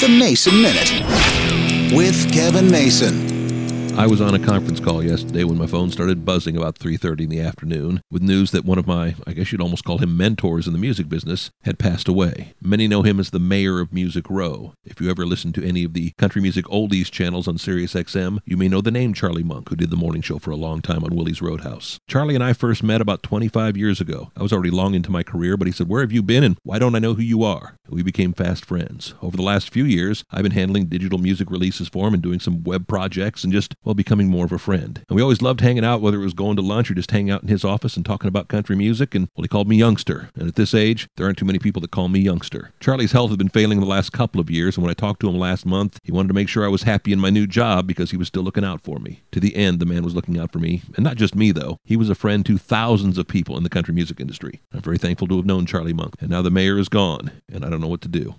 The Mason Minute with Kevin Mason. I was on a conference call yesterday when my phone started buzzing about 3:30 in the afternoon with news that one of my, I guess you'd almost call him mentors in the music business, had passed away. Many know him as the mayor of Music Row. If you ever listen to any of the country music oldies channels on Sirius XM, you may know the name Charlie Monk, who did the morning show for a long time on Willie's Roadhouse. Charlie and I first met about 25 years ago. I was already long into my career, but he said, "Where have you been and why don't I know who you are?" We became fast friends. Over the last few years, I've been handling digital music releases for him and doing some web projects and just well becoming more of a friend. And we always loved hanging out, whether it was going to lunch or just hanging out in his office and talking about country music. And well, he called me youngster. And at this age, there aren't too many people that call me youngster. Charlie's health had been failing the last couple of years, and when I talked to him last month, he wanted to make sure I was happy in my new job because he was still looking out for me. To the end, the man was looking out for me, and not just me though. He was a friend to thousands of people in the country music industry. I'm very thankful to have known Charlie Monk. And now the mayor is gone, and I don't know what to do.